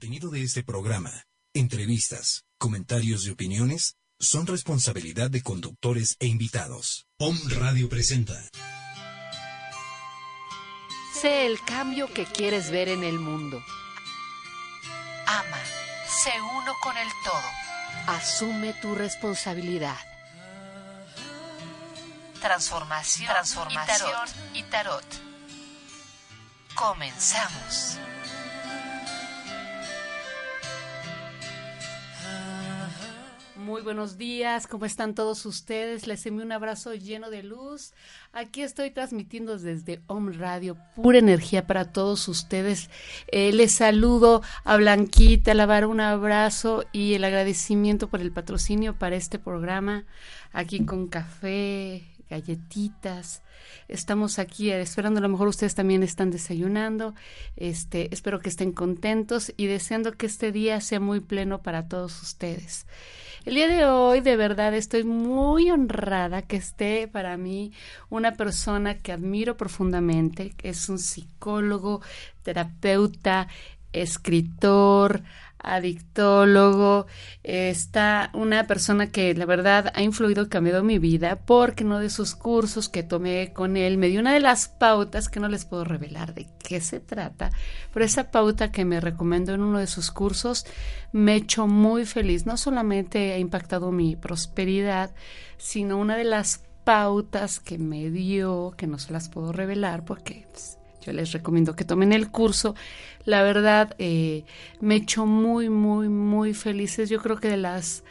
Contenido de este programa, entrevistas, comentarios y opiniones son responsabilidad de conductores e invitados. POM Radio presenta. Sé el cambio que quieres ver en el mundo. Ama, sé uno con el todo. Asume tu responsabilidad. Transformación, Transformación y, tarot. y tarot. Comenzamos. Muy buenos días, ¿cómo están todos ustedes? Les envío un abrazo lleno de luz. Aquí estoy transmitiendo desde Home Radio, pura energía para todos ustedes. Eh, les saludo a Blanquita, lavar un abrazo y el agradecimiento por el patrocinio para este programa, aquí con café, galletitas. Estamos aquí esperando, a lo mejor ustedes también están desayunando. Este, espero que estén contentos y deseando que este día sea muy pleno para todos ustedes. El día de hoy, de verdad, estoy muy honrada que esté para mí una persona que admiro profundamente, es un psicólogo, terapeuta, escritor, adictólogo, está una persona que la verdad ha influido, cambiado mi vida, porque uno de sus cursos que tomé con él me dio una de las pautas que no les puedo revelar de qué se trata, pero esa pauta que me recomendó en uno de sus cursos me echó muy feliz. No solamente ha impactado mi prosperidad, sino una de las pautas que me dio, que no se las puedo revelar porque... Pues, yo les recomiendo que tomen el curso. La verdad, eh, me echó muy, muy, muy felices. Yo creo que de las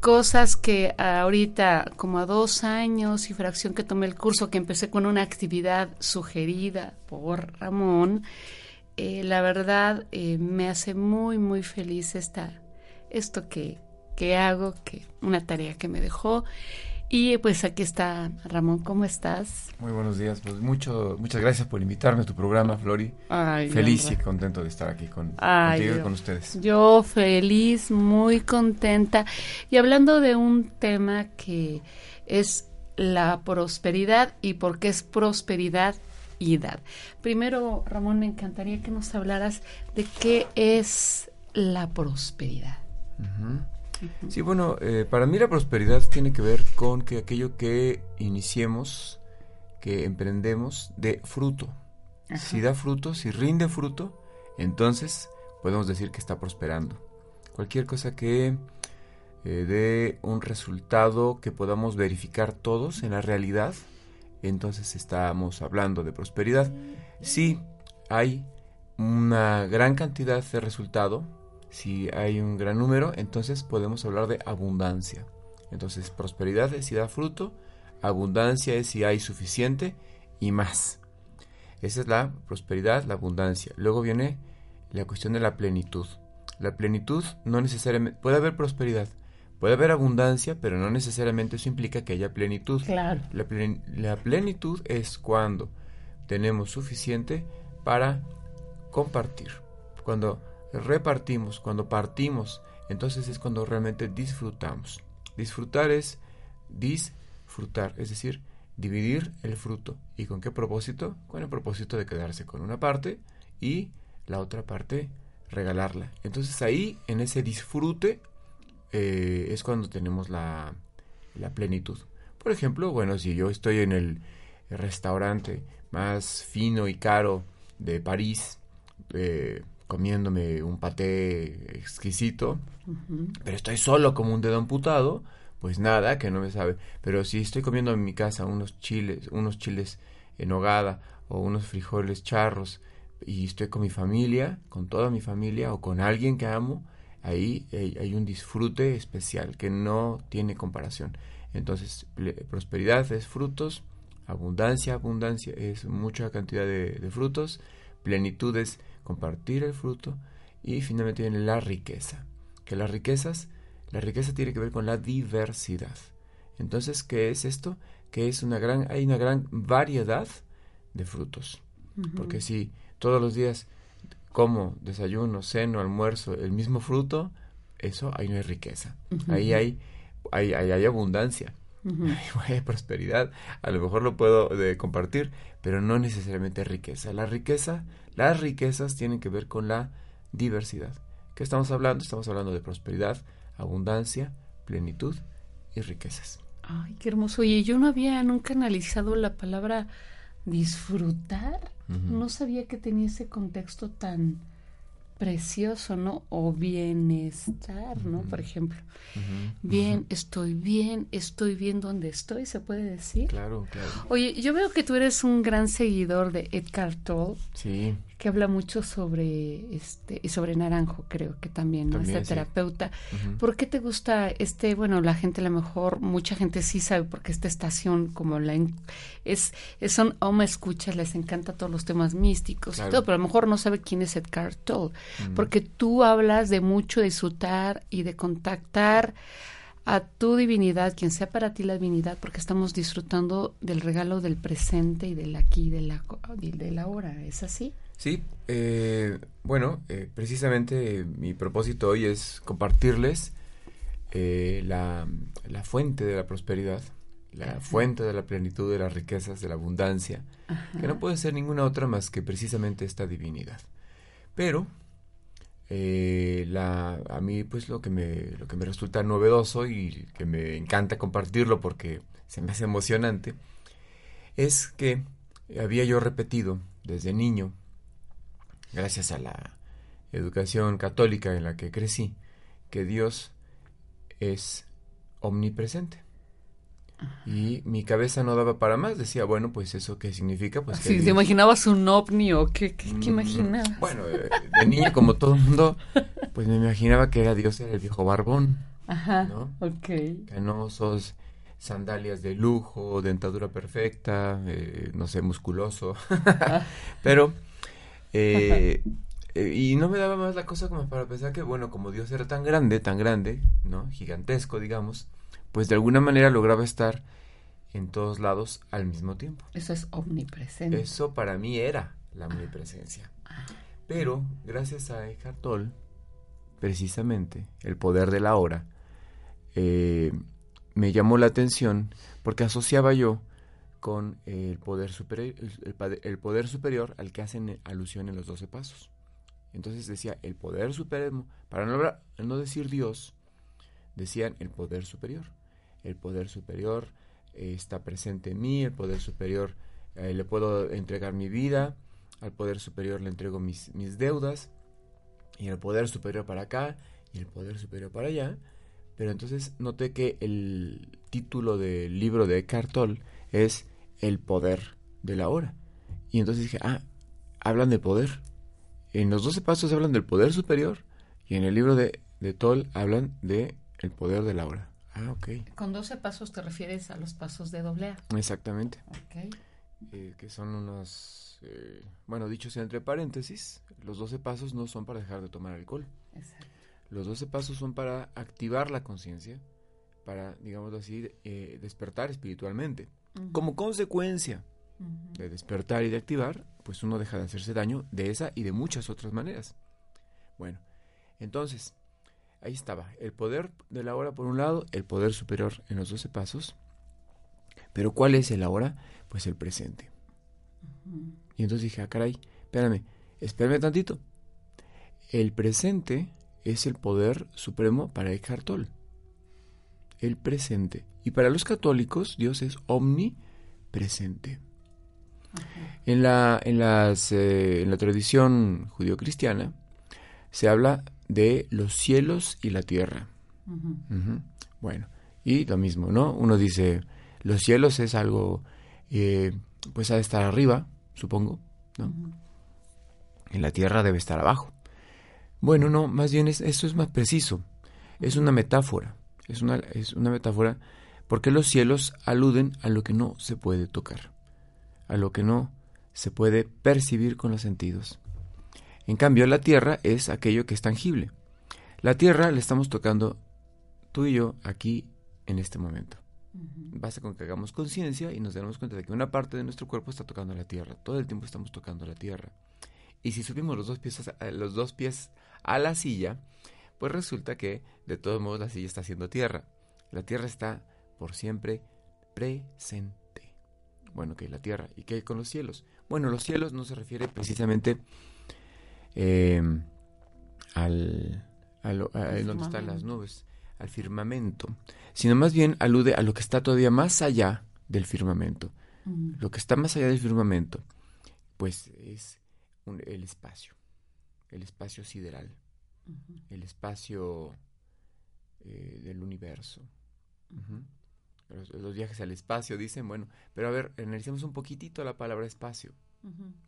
cosas que ahorita, como a dos años y fracción que tomé el curso, que empecé con una actividad sugerida por Ramón, eh, la verdad eh, me hace muy, muy feliz esta, esto que, que hago, que una tarea que me dejó. Y pues aquí está Ramón, ¿cómo estás? Muy buenos días, pues mucho, muchas gracias por invitarme a tu programa, Flori. feliz y contento de estar aquí con, contigo y con ustedes. Yo feliz, muy contenta. Y hablando de un tema que es la prosperidad y por qué es prosperidad y edad. Primero, Ramón, me encantaría que nos hablaras de qué es la prosperidad. Sí, bueno, eh, para mí la prosperidad tiene que ver con que aquello que iniciemos, que emprendemos, dé fruto. Si da fruto, si rinde fruto, entonces podemos decir que está prosperando. Cualquier cosa que eh, dé un resultado que podamos verificar todos en la realidad, entonces estamos hablando de prosperidad. Si hay una gran cantidad de resultado, si hay un gran número, entonces podemos hablar de abundancia. Entonces, prosperidad es si da fruto, abundancia es si hay suficiente y más. Esa es la prosperidad, la abundancia. Luego viene la cuestión de la plenitud. La plenitud no necesariamente puede haber prosperidad, puede haber abundancia, pero no necesariamente eso implica que haya plenitud. Claro. La, la plenitud es cuando tenemos suficiente para compartir. Cuando repartimos, cuando partimos, entonces es cuando realmente disfrutamos. Disfrutar es disfrutar, es decir, dividir el fruto. ¿Y con qué propósito? Con el propósito de quedarse con una parte y la otra parte regalarla. Entonces ahí, en ese disfrute, eh, es cuando tenemos la, la plenitud. Por ejemplo, bueno, si yo estoy en el restaurante más fino y caro de París, eh, comiéndome un paté exquisito, pero estoy solo como un dedo amputado, pues nada, que no me sabe. Pero si estoy comiendo en mi casa unos chiles, unos chiles en hogada o unos frijoles charros y estoy con mi familia, con toda mi familia o con alguien que amo, ahí hay, un disfrute especial que no tiene comparación. Entonces, prosperidad es frutos, abundancia, abundancia es mucha cantidad de, de frutos, plenitud es compartir el fruto y finalmente viene la riqueza. Que las riquezas, la riqueza tiene que ver con la diversidad. Entonces, ¿qué es esto? Que es una gran, hay una gran variedad de frutos. Porque si todos los días como desayuno, ceno, almuerzo, el mismo fruto, eso ahí no hay riqueza. Ahí hay, hay, hay, abundancia. Hay prosperidad. A lo mejor lo puedo de compartir, pero no necesariamente riqueza. La riqueza, las riquezas tienen que ver con la diversidad. ¿Qué estamos hablando? Estamos hablando de prosperidad, abundancia, plenitud y riquezas. Ay, qué hermoso. Oye, yo no había nunca analizado la palabra disfrutar. No sabía que tenía ese contexto tan precioso, ¿no? O bienestar, ¿no? Por ejemplo. Bien, estoy bien, estoy bien donde estoy, ¿se puede decir? Claro, claro. Oye, yo veo que tú eres un gran seguidor de Edgar Tolle. Sí que habla mucho sobre este y sobre Naranjo, creo que también, ¿no? este terapeuta. ¿Por qué te gusta este, bueno, la gente a lo mejor mucha gente sí sabe porque esta estación como la es, son Oma escuchas, les encanta todos los temas místicos y todo, pero a lo mejor no sabe quién es Edgar Tolle, porque tú hablas de mucho disfrutar y de contactar a tu divinidad, quien sea para ti la divinidad, porque estamos disfrutando del regalo del presente y del aquí y de la, de la hora, ¿es así? Sí, eh, bueno, eh, precisamente mi propósito hoy es compartirles eh, la, fuente de la prosperidad, la fuente de la plenitud, de las riquezas, de la abundancia, que no puede ser ninguna otra más que precisamente esta divinidad. Pero la, a mí pues lo que, me, lo que me resulta novedoso y que me encanta compartirlo porque se me hace emocionante, es que había yo repetido desde niño gracias a la educación católica en la que crecí, que Dios es omnipresente. Y mi cabeza no daba para más. Decía, bueno, pues eso qué significa. Pues ¿te imaginabas un ovni o qué, qué, mm, imaginabas? Bueno, eh, de niño, como todo el mundo, pues me imaginaba que era Dios, era el viejo barbón. Ajá. ¿no? Ok. Canosos, sandalias de lujo, dentadura perfecta, eh, no sé, musculoso. Pero eh, eh, y no me daba más la cosa como para pensar que, bueno, como Dios era tan grande, tan grande, ¿no? Gigantesco, digamos, pues de alguna manera lograba estar en todos lados al mismo tiempo. Eso es omnipresencia. Eso para mí era la omnipresencia. Pero, gracias a Eckhart Tolle, precisamente, el poder de la hora, eh, me llamó la atención porque asociaba yo con el poder superior, el, poder superior al que hacen alusión en los doce pasos. Entonces decía el poder supremo, para no, no decir Dios, decían el poder superior. El poder superior eh, está presente en mí, el poder superior eh, le puedo entregar mi vida, al poder superior le entrego mis, mis deudas, y el poder superior para acá, y el poder superior para allá. Pero entonces noté que el título del libro de Eckhart Tolle es el poder de la hora. Y entonces dije, ah, hablan de poder. En los 12 pasos hablan del poder superior y en el libro de, de Toll hablan de el poder de la hora. Ah, ok. Con 12 pasos te refieres a los pasos de doble A. Exactamente. Ok. Eh, que son unos, eh, bueno, dichos entre paréntesis, los 12 pasos no son para dejar de tomar alcohol. Exacto. Los 12 pasos son para activar la conciencia, para, digamos así, eh, despertar espiritualmente. Como consecuencia de despertar y de activar, pues uno deja de hacerse daño de esa y de muchas otras maneras. Bueno, entonces, ahí estaba, el poder de la hora por un lado, el poder superior en los 12 pasos, pero ¿cuál es el ahora? Pues el presente. Y entonces dije, ah, caray, espérame, espérame tantito. El presente es el poder supremo para Eckhart Tolle el presente. Y para los católicos Dios es omnipresente. En la, en, las, eh, en la tradición judío-cristiana se habla de los cielos y la tierra. Bueno, y lo mismo, ¿no? Uno dice, los cielos es algo, eh, pues ha de estar arriba, supongo, ¿no? En la tierra debe estar abajo. Bueno, no, más bien es, eso es más preciso, es una metáfora. Es una, es una metáfora porque los cielos aluden a lo que no se puede tocar, a lo que no se puede percibir con los sentidos. En cambio, la tierra es aquello que es tangible. La tierra le estamos tocando tú y yo aquí en este momento. Basta con que hagamos conciencia y nos demos cuenta de que una parte de nuestro cuerpo está tocando la tierra. Todo el tiempo estamos tocando la tierra. Y si subimos los dos pies a, los dos pies a la silla, pues resulta que de todos modos la silla está haciendo tierra. La tierra está por siempre presente. Bueno, que la tierra. ¿Y qué hay con los cielos? Bueno, los cielos no se refiere precisamente eh, al, a, donde están las nubes, al firmamento, sino más bien alude a lo que está todavía más allá del firmamento. Lo que está más allá del firmamento, pues es el espacio, el espacio sideral, el espacio eh, del universo. los, viajes al espacio dicen, bueno, pero a ver, analicemos un poquitito la palabra espacio.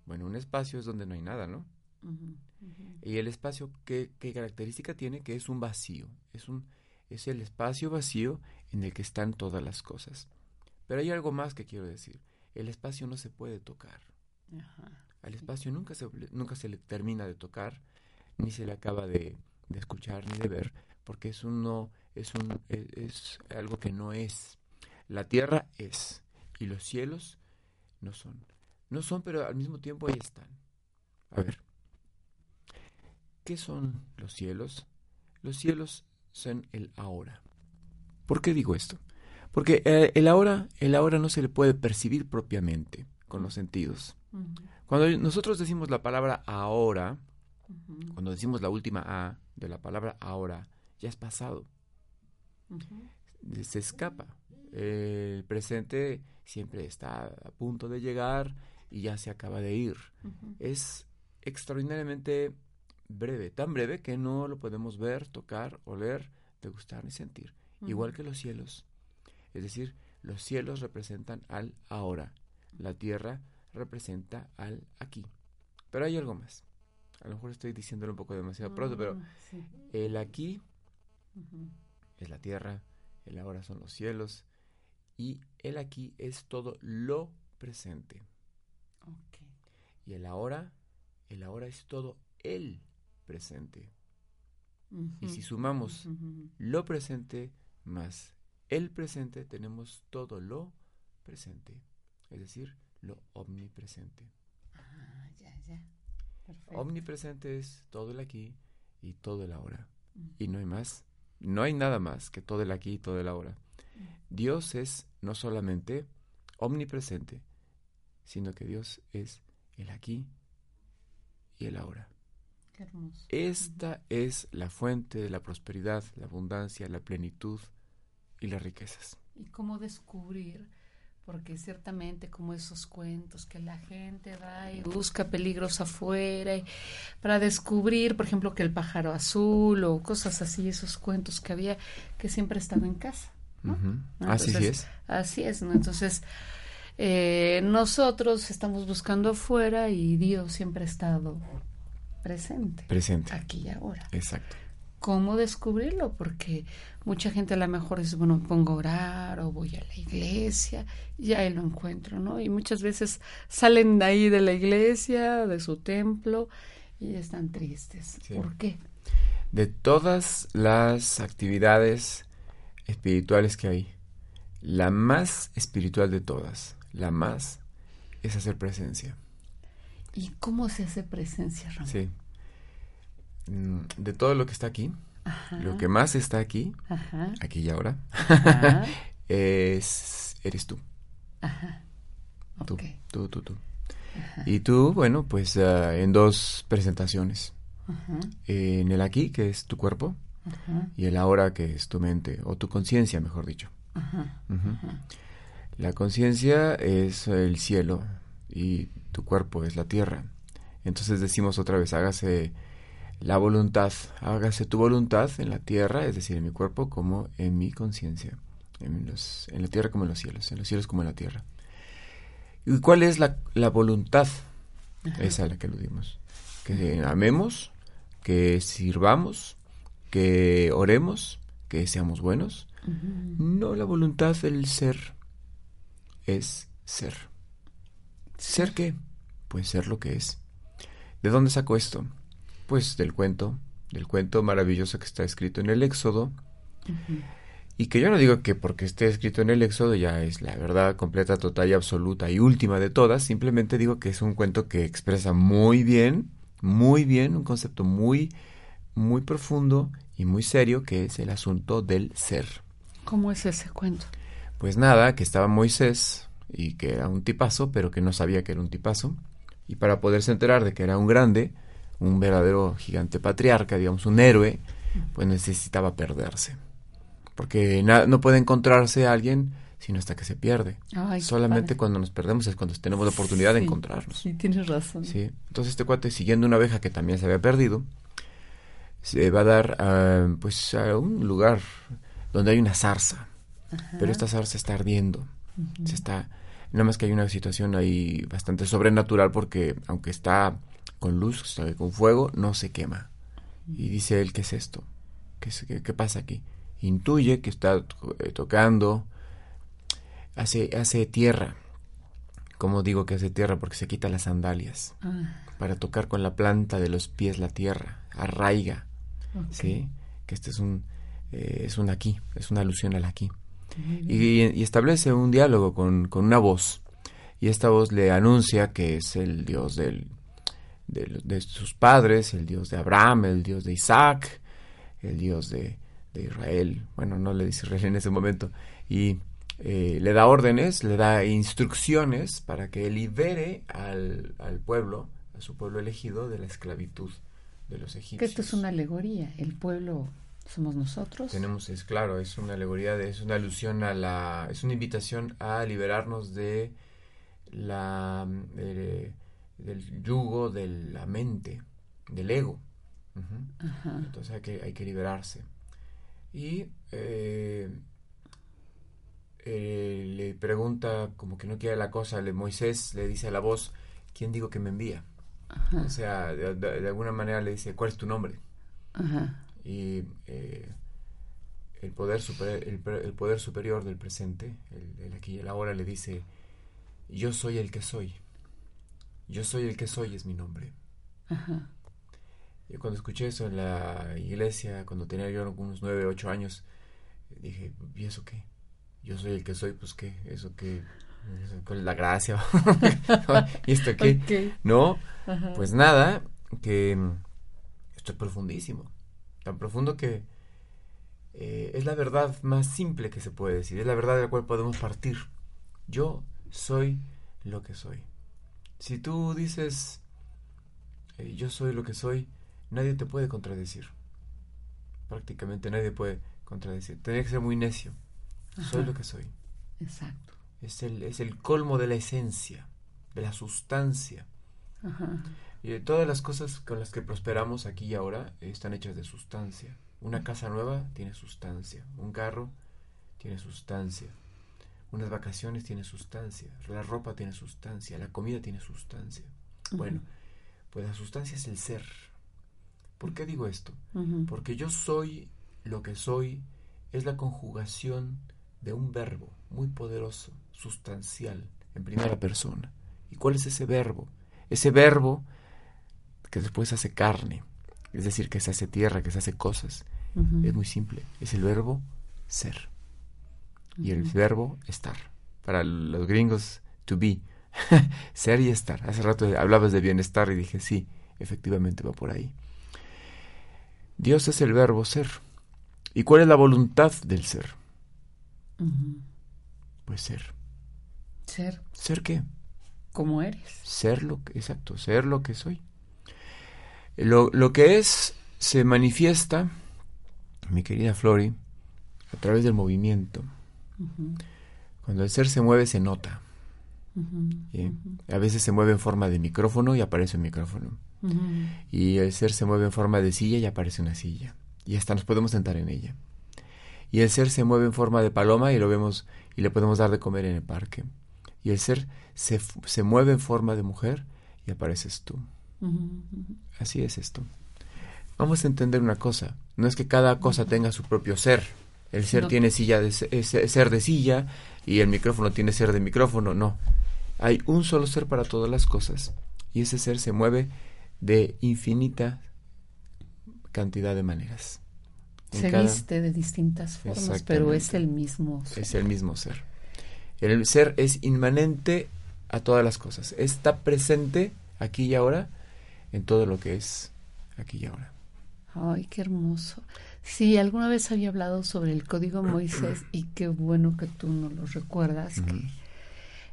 Bueno, un espacio es donde no hay nada, ¿no? Y el espacio, ¿qué, característica tiene? Que es un vacío, es, un, es el espacio vacío en el que están todas las cosas. Pero hay algo más que quiero decir, el espacio no se puede tocar. Al espacio nunca se, nunca se le termina de tocar, ni se le acaba de, escuchar ni de ver, porque es, un es, un, es algo que no es. La tierra es, y los cielos no son. No son, pero al mismo tiempo ahí están. A ver, ¿Qué son los cielos? Los cielos son el ahora. ¿Por qué digo esto? Porque eh, el ahora, el ahora no se le puede percibir propiamente con los sentidos. Cuando nosotros decimos la palabra ahora, cuando decimos la última A de la palabra ahora, ya es pasado. Se escapa. El presente siempre está a punto de llegar y ya se acaba de ir. Es extraordinariamente breve, tan breve que no lo podemos ver, tocar, oler, degustar ni sentir. Igual que los cielos. Es decir, los cielos representan al ahora, la tierra representa al aquí. Pero hay algo más. A lo mejor estoy diciéndolo un poco demasiado pronto, pero el aquí es la tierra, el ahora son los cielos y el aquí es todo lo presente. Y el ahora, el ahora es todo el presente. Y si sumamos lo presente más el presente, tenemos todo lo presente, es decir, lo omnipresente. Ya. Omnipresente es todo el aquí y todo el ahora. Y no hay más. No hay nada más que todo el aquí y todo el ahora. Dios es no solamente omnipresente, sino que Dios es el aquí y el ahora. Esta es la fuente de la prosperidad, la abundancia, la plenitud y las riquezas. ¿Y cómo descubrir? Porque ciertamente como esos cuentos que la gente va y busca peligros afuera y para descubrir, por ejemplo, que el pájaro azul o cosas así, esos cuentos que había que siempre estaba en casa. así es. Así es, ¿no? Entonces, eh, nosotros estamos buscando afuera y Dios siempre ha estado presente. Presente. Aquí y ahora. Exacto. ¿Cómo descubrirlo? Porque mucha gente a lo mejor dice, bueno, pongo a orar o voy a la iglesia y ahí lo encuentro, ¿no? Y muchas veces salen de ahí de la iglesia, de su templo y están tristes. ¿Por qué? De todas las actividades espirituales que hay, la más espiritual de todas, la más, es hacer presencia. ¿Y cómo se hace presencia, Ramón? Sí. Mm, de todo lo que está aquí, lo que más está aquí, aquí y ahora, es, eres tú. Ajá. Tú, tú, tú, tú. Y tú, bueno, pues ah, en dos presentaciones. en el aquí, que es tu cuerpo, y el ahora, que es tu mente, o tu conciencia, mejor dicho. La conciencia es el cielo y tu cuerpo es la tierra. Entonces decimos otra vez, hágase la voluntad, hágase tu voluntad en la tierra, es decir, en mi cuerpo como en mi conciencia, en, en la tierra como en los cielos, en los cielos como en la tierra. ¿Y cuál es la, voluntad? Esa a la que aludimos. Que amemos, que sirvamos, que oremos, que seamos buenos. No, la voluntad del ser es ser. ¿Ser qué? Pues ser lo que es. ¿De dónde saco esto? Pues del cuento, del cuento maravilloso que está escrito en el Éxodo. Y que yo no digo que porque esté escrito en el Éxodo ya es la verdad completa, total y absoluta y última de todas, simplemente digo que es un cuento que expresa muy bien, muy bien, un concepto muy, muy profundo y muy serio que es el asunto del ser. ¿Cómo es ese cuento? Pues nada, que estaba Moisés y que era un tipazo, pero que no sabía que era un tipazo. Y para poderse enterar de que era un grande, un verdadero gigante patriarca, digamos, un héroe, pues necesitaba perderse. Porque no puede encontrarse a alguien sino hasta que se pierde. Solamente cuando nos perdemos es cuando tenemos la oportunidad de encontrarnos. Sí, tienes razón. Sí. Entonces este cuate, siguiendo una abeja que también se había perdido, se va a dar a, pues a un lugar donde hay una zarza. Pero esta zarza está ardiendo. Se está nada más que hay una situación ahí bastante sobrenatural porque aunque está con luz, está con fuego, no se quema. Y dice él, ¿qué es esto? ¿Qué, qué, pasa aquí? Intuye que está eh, tocando, hace, hace tierra. Como digo que hace tierra? Porque se quita las sandalias. Ah. Para tocar con la planta de los pies la tierra. Arraiga. ¿Sí? Que este es un, eh, es un aquí, es una alusión al aquí. Y, establece un diálogo con, con, una voz. Y esta voz le anuncia que es el Dios del, de, sus padres, el Dios de Abraham, el Dios de Isaac, el Dios de, de Israel. Bueno, no le dice Israel en ese momento. Y eh, le da órdenes, le da instrucciones para que libere al, al, pueblo, a su pueblo elegido, de la esclavitud de los egipcios. Que esto es una alegoría, el pueblo somos nosotros. Tenemos, es claro, es una alegoría, de, es una alusión a la, es una invitación a liberarnos de la, del yugo de la mente, del ego. Entonces hay que, hay que liberarse. Y eh, eh, le pregunta, como que no quiere la cosa, le, Moisés le dice a la voz, ¿quién digo que me envía? O sea, de, alguna manera le dice, ¿cuál es tu nombre? Y eh, el, poder el, poder superior del presente, el, aquí y el ahora, le dice, yo soy el que soy. Yo soy el que soy es mi nombre. Y cuando escuché eso en la iglesia, cuando tenía yo unos nueve, ocho años, dije, ¿y eso qué? yo soy el que soy, pues qué, eso qué, con la gracia, y esto qué, ¿no? Pues nada, que esto es profundísimo, tan profundo que eh, es la verdad más simple que se puede decir, es la verdad de la cual podemos partir. Yo soy lo que soy. Si tú dices, eh, yo soy lo que soy, nadie te puede contradecir. Prácticamente nadie puede contradecir. Tendría que ser muy necio soy lo que soy. Exacto. Es el, es el colmo de la esencia, de la sustancia. Y todas las cosas con las que prosperamos aquí y ahora están hechas de sustancia. Una casa nueva tiene sustancia. Un carro tiene sustancia. Unas vacaciones tiene sustancia. La ropa tiene sustancia. La comida tiene sustancia. Bueno, pues la sustancia es el ser. ¿Por qué digo esto? Porque yo soy lo que soy es la conjugación de un verbo muy poderoso, sustancial, en primera persona. ¿Y cuál es ese verbo? Ese verbo que después hace carne, es decir, que se hace tierra, que se hace cosas. Es muy simple, es el verbo ser. Y el verbo estar. Para los gringos, to be. ser y estar. Hace rato hablabas de bienestar y dije, sí, efectivamente va por ahí. Dios es el verbo ser. ¿Y cuál es la voluntad del ser? Pues ser. Ser. ¿Ser qué? Como eres. Ser lo que, exacto, ser lo que soy. Lo, lo que es se manifiesta, mi querida Flori, a través del movimiento. Cuando el ser se mueve se nota. A veces se mueve en forma de micrófono y aparece un micrófono. Y el ser se mueve en forma de silla y aparece una silla. Y hasta nos podemos sentar en ella y el ser se mueve en forma de paloma y lo vemos y le podemos dar de comer en el parque. Y el ser se, se mueve en forma de mujer y apareces tú. Así es esto. Vamos a entender una cosa, no es que cada cosa tenga su propio ser. El ser tiene silla de ser de silla y el micrófono tiene ser de micrófono, no. Hay un solo ser para todas las cosas y ese ser se mueve de infinita cantidad de maneras. Se viste de distintas formas, pero es el mismo ser. Es el mismo ser. El ser es inmanente a todas las cosas. Está presente aquí y ahora en todo lo que es aquí y ahora. Ay, qué hermoso. Sí, alguna vez había hablado sobre el código Moisés y qué bueno que tú no lo recuerdas.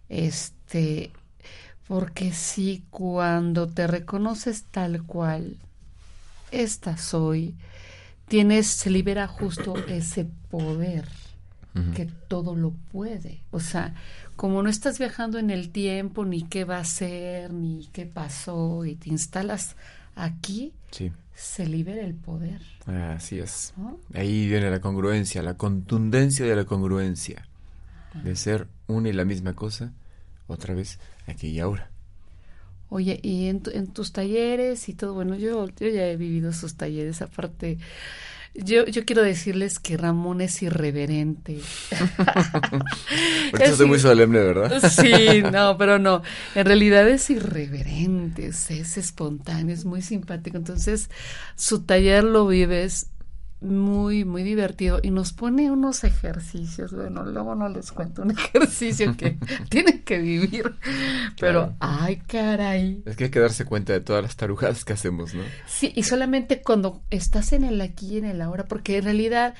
este, porque sí, cuando te reconoces tal cual, esta soy, tienes, se libera justo ese poder que todo lo puede. O sea, como no estás viajando en el tiempo, ni qué va a ser, ni qué pasó, y te instalas aquí, se libera el poder. Así es. Ahí viene la congruencia, la contundencia de la congruencia, de ser una y la misma cosa, otra vez, aquí y ahora. Oye, y en, en tus talleres y todo, bueno, yo, yo ya he vivido esos talleres, aparte yo, yo quiero decirles que Ramón es irreverente. Porque soy muy solemne, ¿verdad? sí, no, pero no. En realidad es irreverente, es, es espontáneo, es muy simpático. Entonces, su taller lo vives muy, muy divertido y nos pone unos ejercicios. Bueno, luego no les cuento un ejercicio que tienen que vivir, pero ay, caray. Es que hay que darse cuenta de todas las tarugadas que hacemos, ¿no? Sí, y solamente cuando estás en el aquí y en el ahora, porque en realidad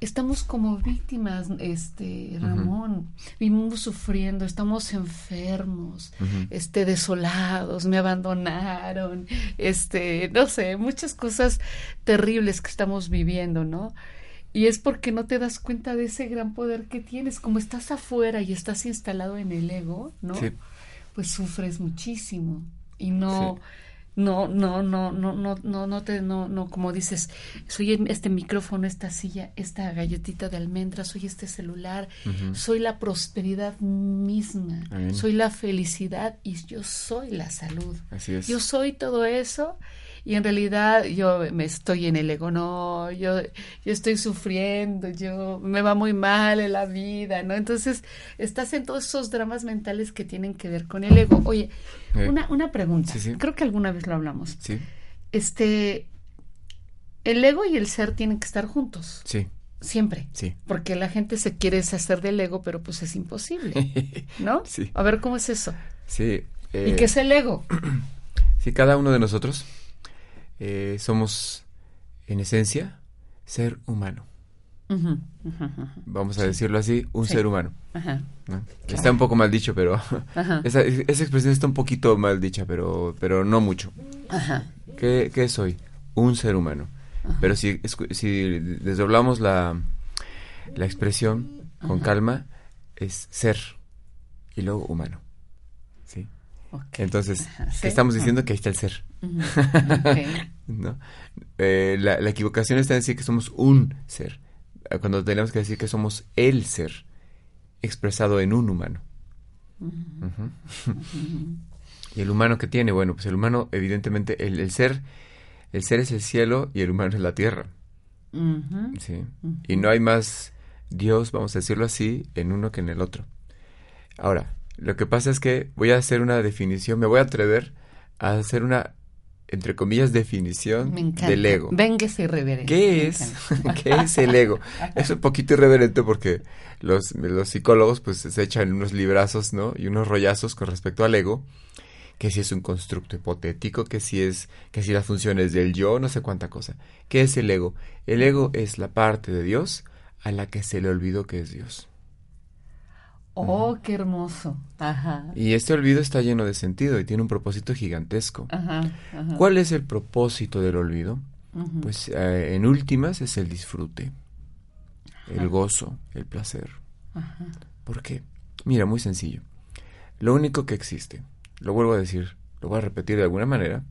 estamos como víctimas, este, Ramón, vivimos sufriendo, estamos enfermos, este, desolados, me abandonaron, este, no sé, muchas cosas terribles que estamos viviendo, ¿no? Y es porque no te das cuenta de ese gran poder que tienes, como estás afuera y estás instalado en el ego, ¿no? Pues sufres muchísimo y no no, no, no, no, no, no, no te, no, no, como dices, soy este micrófono, esta silla, esta galletita de almendra, soy este celular, soy la prosperidad misma, soy la felicidad y yo soy la salud. Así es. Yo soy todo eso y en realidad yo me estoy en el ego, no, yo, yo estoy sufriendo, yo me va muy mal en la vida, ¿no? Entonces estás en todos esos dramas mentales que tienen que ver con el ego. Oye, eh, una, una pregunta, creo que alguna vez lo hablamos. Sí. Este, el ego y el ser tienen que estar juntos. Sí. Siempre. Sí. Porque la gente se quiere deshacer del ego, pero pues es imposible. ¿No? Sí. A ver, ¿cómo es eso? Sí. ¿Y qué es el ego? Sí, cada uno de nosotros eh, somos, en esencia, ser humano. Vamos a decirlo así, un ser humano. Está un poco mal dicho, pero esa, expresión está un poquito mal dicha, pero, pero no mucho. ¿Qué, soy? Un ser humano. Pero si, si desdoblamos la, la expresión con calma, es ser y luego humano. ¿sí? Entonces, ¿qué estamos diciendo? Que ahí está el ser. ¿No? Eh, la, equivocación está en decir que somos un ser, cuando tenemos que decir que somos el ser, expresado en un humano. y el humano que tiene, bueno, pues el humano, evidentemente, el, ser, el ser es el cielo y el humano es la tierra. ¿sí? Y no hay más Dios, vamos a decirlo así, en uno que en el otro. Ahora, lo que pasa es que voy a hacer una definición, me voy a atrever a hacer una, entre comillas, definición del ego. Véngase irreverente. ¿Qué es? ¿Qué es el ego? Es un poquito irreverente porque los, los psicólogos pues se echan unos librazos, ¿no? Y unos rollazos con respecto al ego que si es un constructo hipotético, que si es, que si las funciones del yo, no sé cuánta cosa. ¿Qué es el ego? El ego es la parte de Dios a la que se le olvidó que es Dios. Oh, qué hermoso. Ajá. Y este olvido está lleno de sentido y tiene un propósito gigantesco. Ajá, ¿Cuál es el propósito del olvido? Pues eh, en últimas es el disfrute, el gozo, el placer. ¿Por qué? Mira, muy sencillo. Lo único que existe, lo vuelvo a decir, lo voy a repetir de alguna manera,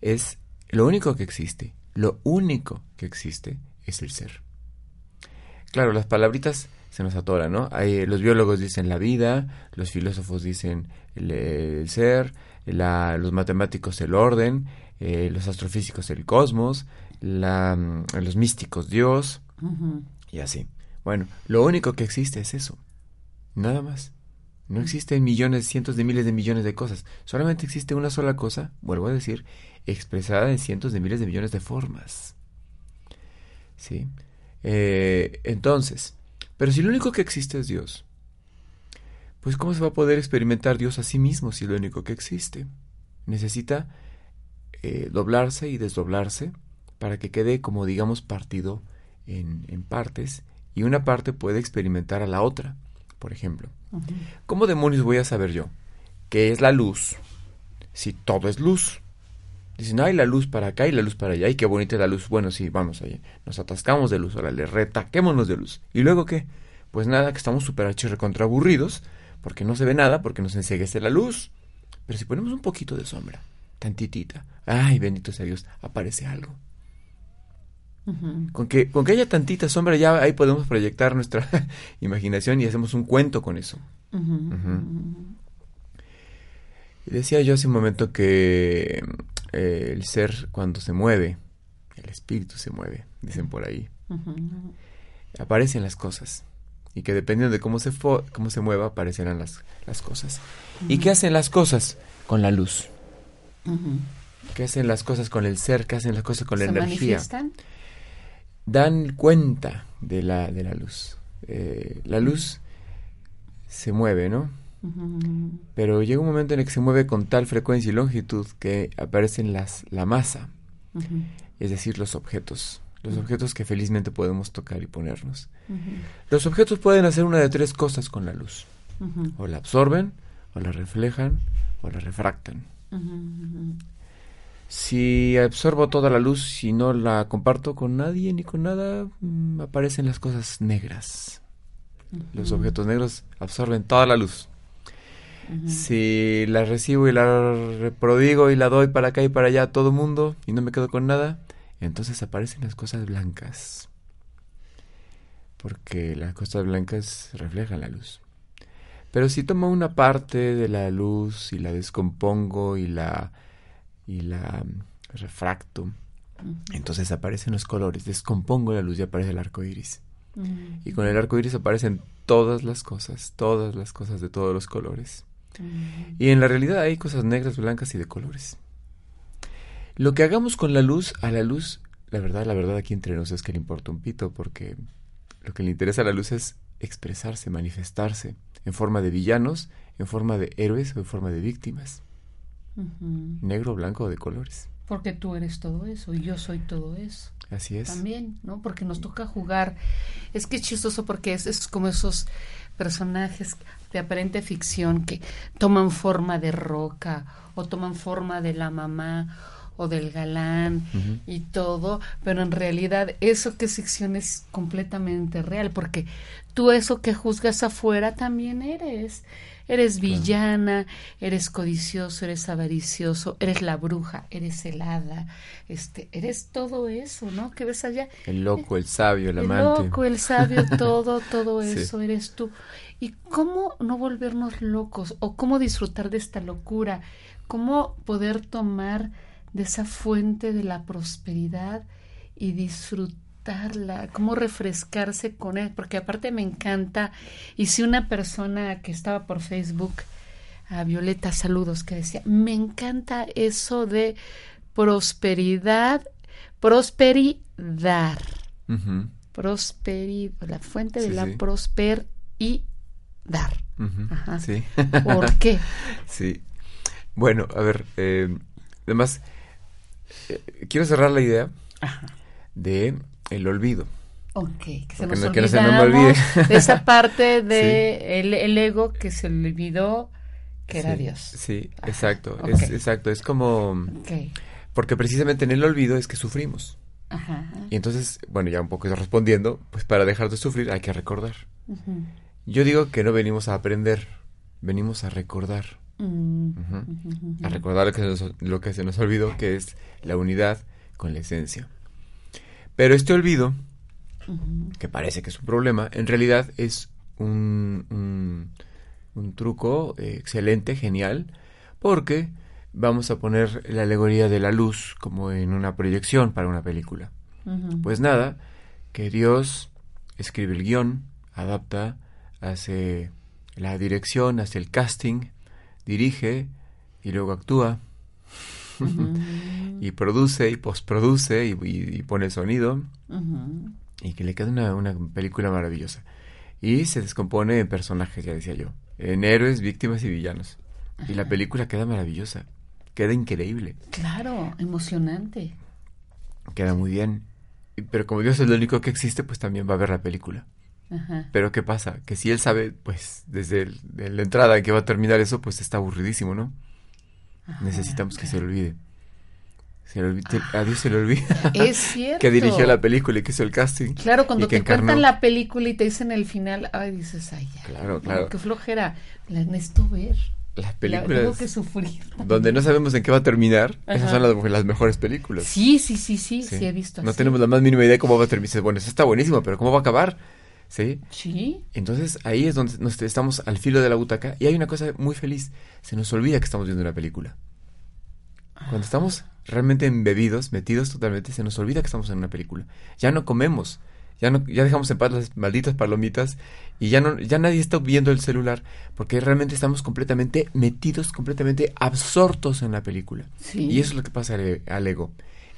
es lo único que existe, lo único que existe es el ser. Claro, las palabritas se nos atora, ¿no? Hay, los biólogos dicen la vida, los filósofos dicen el, ser, los matemáticos el orden, eh, los astrofísicos el cosmos, la, mm, los místicos Dios, y así. Bueno, lo único que existe es eso, nada más, No existen millones, cientos de miles de millones de cosas. Solamente existe una sola cosa, vuelvo a decir, expresada en cientos de miles de millones de formas. ¿Sí? Eh, entonces, pero si lo único que existe es Dios, pues ¿cómo se va a poder experimentar Dios a sí mismo si lo único que existe? Necesita eh, doblarse y desdoblarse para que quede como digamos partido en, en partes y una parte puede experimentar a la otra, por ejemplo. ¿Cómo demonios voy a saber yo qué es la luz si todo es luz? Dicen, hay la luz para acá y la luz para allá. ¡Ay, qué bonita la luz! Bueno, sí, vamos allá. Nos atascamos de luz, ahora le retaquémonos de luz. ¿Y luego qué? Pues nada, que estamos súper contra aburridos, porque no se ve nada, porque nos enseguece la luz. Pero si ponemos un poquito de sombra, tantitita, ¡ay, bendito sea Dios! Aparece algo. Con que, con que haya tantita sombra, ya ahí podemos proyectar nuestra imaginación y hacemos un cuento con eso. Decía yo hace un momento que eh, el ser cuando se mueve, el espíritu se mueve, dicen por ahí, aparecen las cosas. Y que dependiendo de cómo se, cómo se mueva, aparecerán las, las cosas. ¿Y qué hacen las cosas? Con la luz. ¿Qué hacen las cosas con el ser? ¿Qué hacen las cosas con la energía? Manifiestan? dan cuenta de la, de la luz. Eh, la luz se mueve, ¿no? Pero llega un momento en el que se mueve con tal frecuencia y longitud que aparecen las, la masa, es decir, los objetos, los objetos que felizmente podemos tocar y ponernos. Los objetos pueden hacer una de tres cosas con la luz. O la absorben, o la reflejan, o la refractan. Si absorbo toda la luz y no la comparto con nadie ni con nada, mm, aparecen las cosas negras. Los objetos negros absorben toda la luz. Si la recibo y la prodigo y la doy para acá y para allá a todo mundo y no me quedo con nada, entonces aparecen las cosas blancas. Porque las cosas blancas reflejan la luz. Pero si tomo una parte de la luz y la descompongo y la y la mm, refracto. Entonces aparecen los colores, descompongo la luz y aparece el arco iris. Y con el arco iris aparecen todas las cosas, todas las cosas de todos los colores. Y en la realidad hay cosas negras, blancas y de colores. Lo que hagamos con la luz, a la luz, la verdad, la verdad aquí entre nosotros es que le importa un pito, porque lo que le interesa a la luz es expresarse, manifestarse, en forma de villanos, en forma de héroes o en forma de víctimas negro, blanco, de colores. Porque tú eres todo eso y yo soy todo eso. Así es. También, ¿no? Porque nos toca jugar. Es que es chistoso porque es, es como esos personajes de aparente ficción que toman forma de roca o toman forma de la mamá o del galán y todo, pero en realidad eso que es ficción es completamente real, porque tú eso que juzgas afuera también eres. Eres villana, eres codicioso, eres avaricioso, eres la bruja, eres helada, este, eres todo eso, ¿no? Que ves allá. El loco, el sabio, el, amante. El loco, el sabio, todo, todo eso eres tú. ¿Y cómo no volvernos locos? ¿O cómo disfrutar de esta locura? ¿Cómo poder tomar de esa fuente de la prosperidad y disfrutarla, cómo refrescarse con él, porque aparte me encanta, y si una persona que estaba por Facebook, a Violeta, saludos, que decía, me encanta eso de prosperidad, prosperidad, prosperidad, la fuente de la prosperidad. Sí. ¿Por qué? Sí. Bueno, a ver, eh, además, eh, quiero cerrar la idea de el olvido. Ok, que se, nos no, se me olvide. de esa parte de el, ego que se olvidó que era Dios. Sí, exacto, es exacto, es como porque precisamente en el olvido es que sufrimos. Ajá. Y entonces, bueno, ya un poco respondiendo, pues para dejar de sufrir hay que recordar. Yo digo que no venimos a aprender, venimos a recordar. A recordar lo que, se nos, lo que se nos olvidó, que es la unidad con la esencia. Pero este olvido, que parece que es un problema, en realidad es un, un, truco eh, excelente, genial, porque vamos a poner la alegoría de la luz como en una proyección para una película. Pues nada, que Dios escribe el guion, adapta, hace la dirección, hace el casting, dirige y luego actúa. y produce y postproduce y, y, pone el sonido. Y que le queda una, una película maravillosa. Y se descompone en personajes, ya decía yo. En héroes, víctimas y villanos. Y la película queda maravillosa. Queda increíble. Claro, emocionante. Queda muy bien. Pero como Dios es lo único que existe, pues también va a ver la película. Pero ¿qué pasa? Que si él sabe, pues desde la entrada en que va a terminar eso, pues está aburridísimo, ¿no? Necesitamos que se le olvide. Se a Dios se le olvida. Es cierto. que dirigió la película y que hizo el casting. Claro, cuando te cuentan la película y te dicen el final, ay, dices, ay, ya. Claro, claro. qué flojera. La necesito ver. Las películas. tengo que sufrir. Donde no sabemos en qué va a terminar, esas son las, mejores películas. Sí, sí, sí, sí, sí, he visto. No tenemos la más mínima idea de cómo va a terminar. Bueno, eso está buenísimo, pero ¿cómo va a acabar? ¿Sí? Sí. Entonces ahí es donde nos, estamos al filo de la butaca y hay una cosa muy feliz. Se nos olvida que estamos viendo una película. Cuando estamos realmente embebidos, metidos totalmente, se nos olvida que estamos en una película. Ya no comemos, ya no, ya dejamos en paz las malditas palomitas y ya no, ya nadie está viendo el celular porque realmente estamos completamente metidos, completamente absortos en la película. Y eso es lo que pasa al, ego.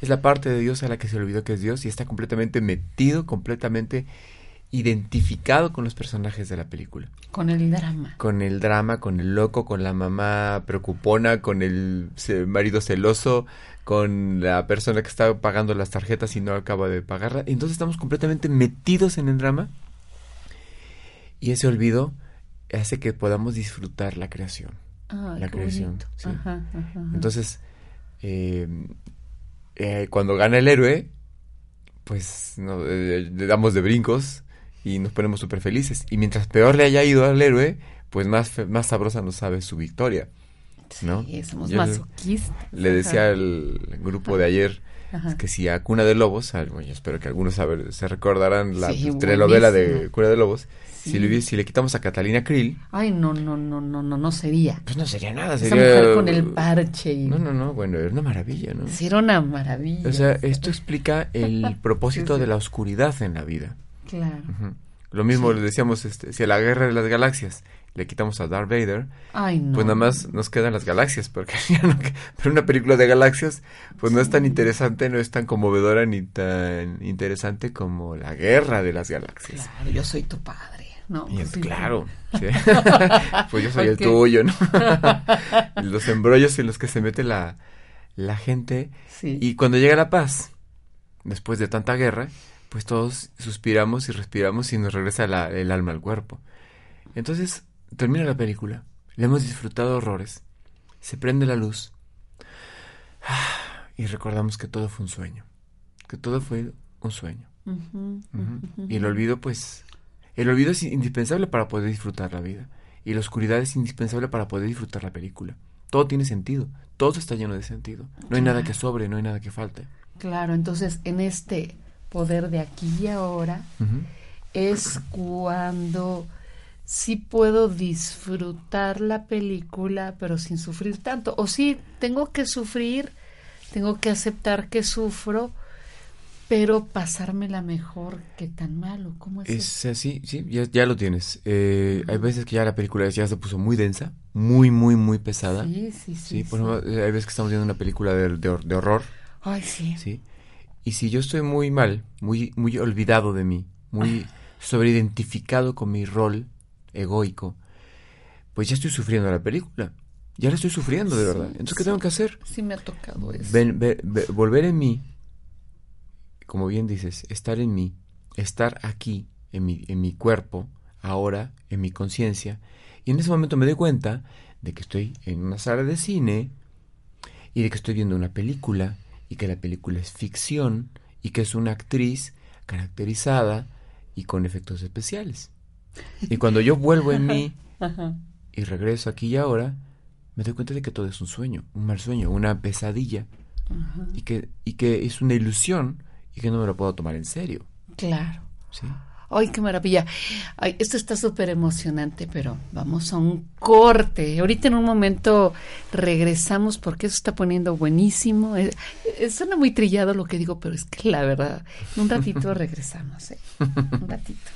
Es la parte de Dios a la que se olvidó que es Dios y está completamente metido, completamente identificado con los personajes de la película. Con el drama. Con el drama, con el loco, con la mamá preocupona, con el marido celoso, con la persona que está pagando las tarjetas y no acaba de pagarla. Entonces estamos completamente metidos en el drama y ese olvido hace que podamos disfrutar la creación. la creación. Entonces, eh, eh, cuando gana el héroe, pues eh, le damos de brincos y nos ponemos súper felices. Y mientras peor le haya ido al héroe, pues más, más sabrosa nos sabe su victoria. ¿no? Sí, somos masoquistas. Le, decía al grupo de ayer que si a Cuna de Lobos, bueno, yo espero que algunos se recordarán la telenovela de Cuna de Lobos, si, le, si le quitamos a Catalina Krill. Ay, no, no, no, no, no, no sería. Pues no sería nada, sería. Esa mujer con el parche. Y... No, no, no, bueno, era una maravilla, ¿no? Sí, era una maravilla. O sea, esto explica el propósito de la oscuridad en la vida. Claro. Lo mismo le decíamos, este, si a la guerra de las galaxias le quitamos a Darth Vader, pues nada más nos quedan las galaxias, porque pero una película de galaxias, pues no es tan interesante, no es tan conmovedora ni tan interesante como la guerra de las galaxias. Claro, yo soy tu padre. No, pues claro, pues yo soy el tuyo, ¿no? los embrollos en los que se mete la, la gente. Y cuando llega la paz, después de tanta guerra, pues todos suspiramos y respiramos y nos regresa el alma al cuerpo. Entonces termina la película, le hemos disfrutado horrores, se prende la luz. Y recordamos que todo fue un sueño, que todo fue un sueño. Y el olvido, pues, el olvido es indispensable para poder disfrutar la vida. Y la oscuridad es indispensable para poder disfrutar la película. Todo tiene sentido, todo está lleno de sentido, no hay nada que sobre, no hay nada que falte. Claro, entonces en este poder de aquí y ahora, es cuando sí puedo disfrutar la película, pero sin sufrir tanto. O sí, tengo que sufrir, tengo que aceptar que sufro, pero pasármela mejor que tan malo. ¿Cómo es? Es así, sí, ya, lo tienes. Eh, hay veces que ya la película ya se puso muy densa, muy, muy, muy pesada. Sí, sí, sí. por ejemplo, hay veces que estamos viendo una película de, de, de horror. Ay, sí. Sí y si yo estoy muy mal, muy, muy olvidado de mí, muy sobreidentificado con mi rol egoico, pues ya estoy sufriendo la película. Ya la estoy sufriendo, de verdad. Entonces, ¿qué tengo que hacer? Sí, me ha tocado eso. volver en mí, como bien dices, estar en mí, estar aquí, en mi, en mi cuerpo, ahora, en mi conciencia. Y en ese momento me doy cuenta de que estoy en una sala de cine y de que estoy viendo una película y que la película es ficción y que es una actriz caracterizada y con efectos especiales. Y cuando yo vuelvo en mí y regreso aquí y ahora, me doy cuenta de que todo es un sueño, un mal sueño, una pesadilla y que y que es una ilusión y que no me lo puedo tomar en serio. Claro. Sí. ¡Ay, qué maravilla! Ay, esto está súper emocionante, pero vamos a un corte. Ahorita en un momento regresamos porque eso está poniendo buenísimo. Eh, eh, suena muy trillado lo que digo, pero es que la verdad, en un ratito regresamos, ¿eh? Un ratito.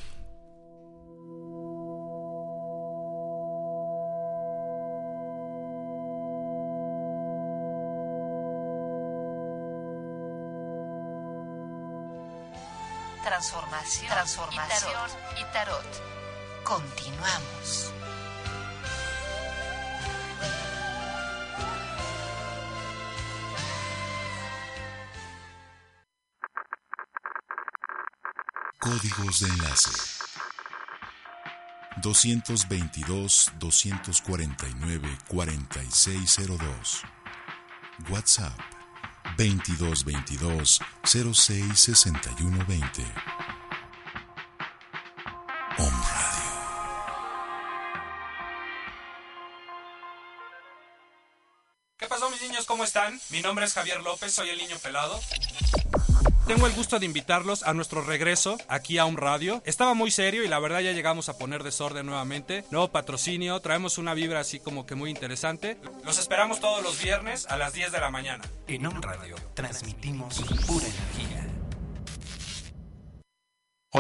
Transformación, transformación. Y tarot. Continuamos. Códigos de enlace. 222-249-4602 WhatsApp 2222 066120 Mi nombre es Javier López, soy el niño pelado. Tengo el gusto de invitarlos a nuestro regreso aquí a un radio. Estaba muy serio y la verdad ya llegamos a poner desorden nuevamente. Nuevo patrocinio, traemos una vibra así como que muy interesante. Los esperamos todos los viernes a las 10 de la mañana. En un radio transmitimos pura energía.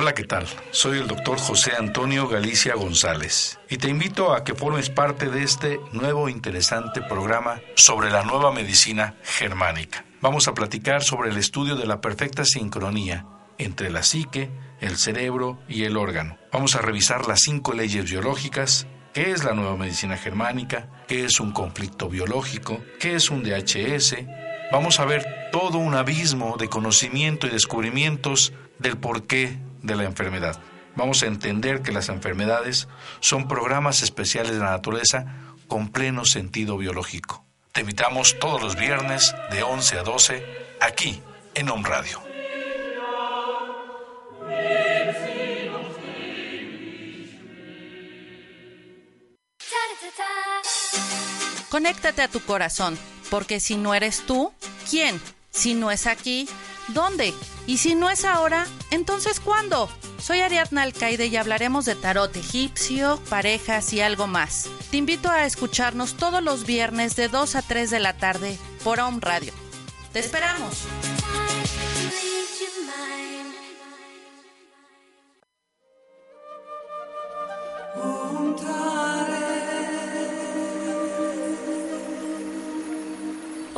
Hola, ¿qué tal? Soy el doctor José Antonio Galicia González y te invito a que formes parte de este nuevo interesante programa sobre la nueva medicina germánica. Vamos a platicar sobre el estudio de la perfecta sincronía entre la psique, el cerebro y el órgano. Vamos a revisar las cinco leyes biológicas, qué es la nueva medicina germánica, qué es un conflicto biológico, qué es un DHS. Vamos a ver todo un abismo de conocimiento y descubrimientos del porqué de la enfermedad. Vamos a entender que las enfermedades son programas especiales de la naturaleza con pleno sentido biológico. Te invitamos todos los viernes de 11 a 12 aquí en Home Radio. Conéctate a tu corazón, porque si no eres tú, ¿quién? Si no es aquí, ¿dónde? Y si no es ahora, entonces ¿cuándo? Soy Ariadna Alcaide y hablaremos de tarot egipcio, parejas y algo más. Te invito a escucharnos todos los viernes de 2 a 3 de la tarde por Home Radio. ¡Te esperamos!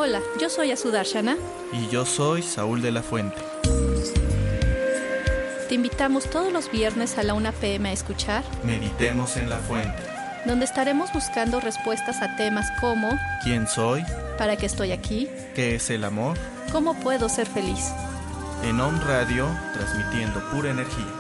Hola, yo soy Asudarshana. Y yo soy Saúl de la Fuente. Te invitamos todos los viernes a la 1 pm a escuchar Meditemos en la Fuente, donde estaremos buscando respuestas a temas como ¿Quién soy? ¿Para qué estoy aquí? ¿Qué es el amor? ¿Cómo puedo ser feliz? En On Radio, transmitiendo pura energía.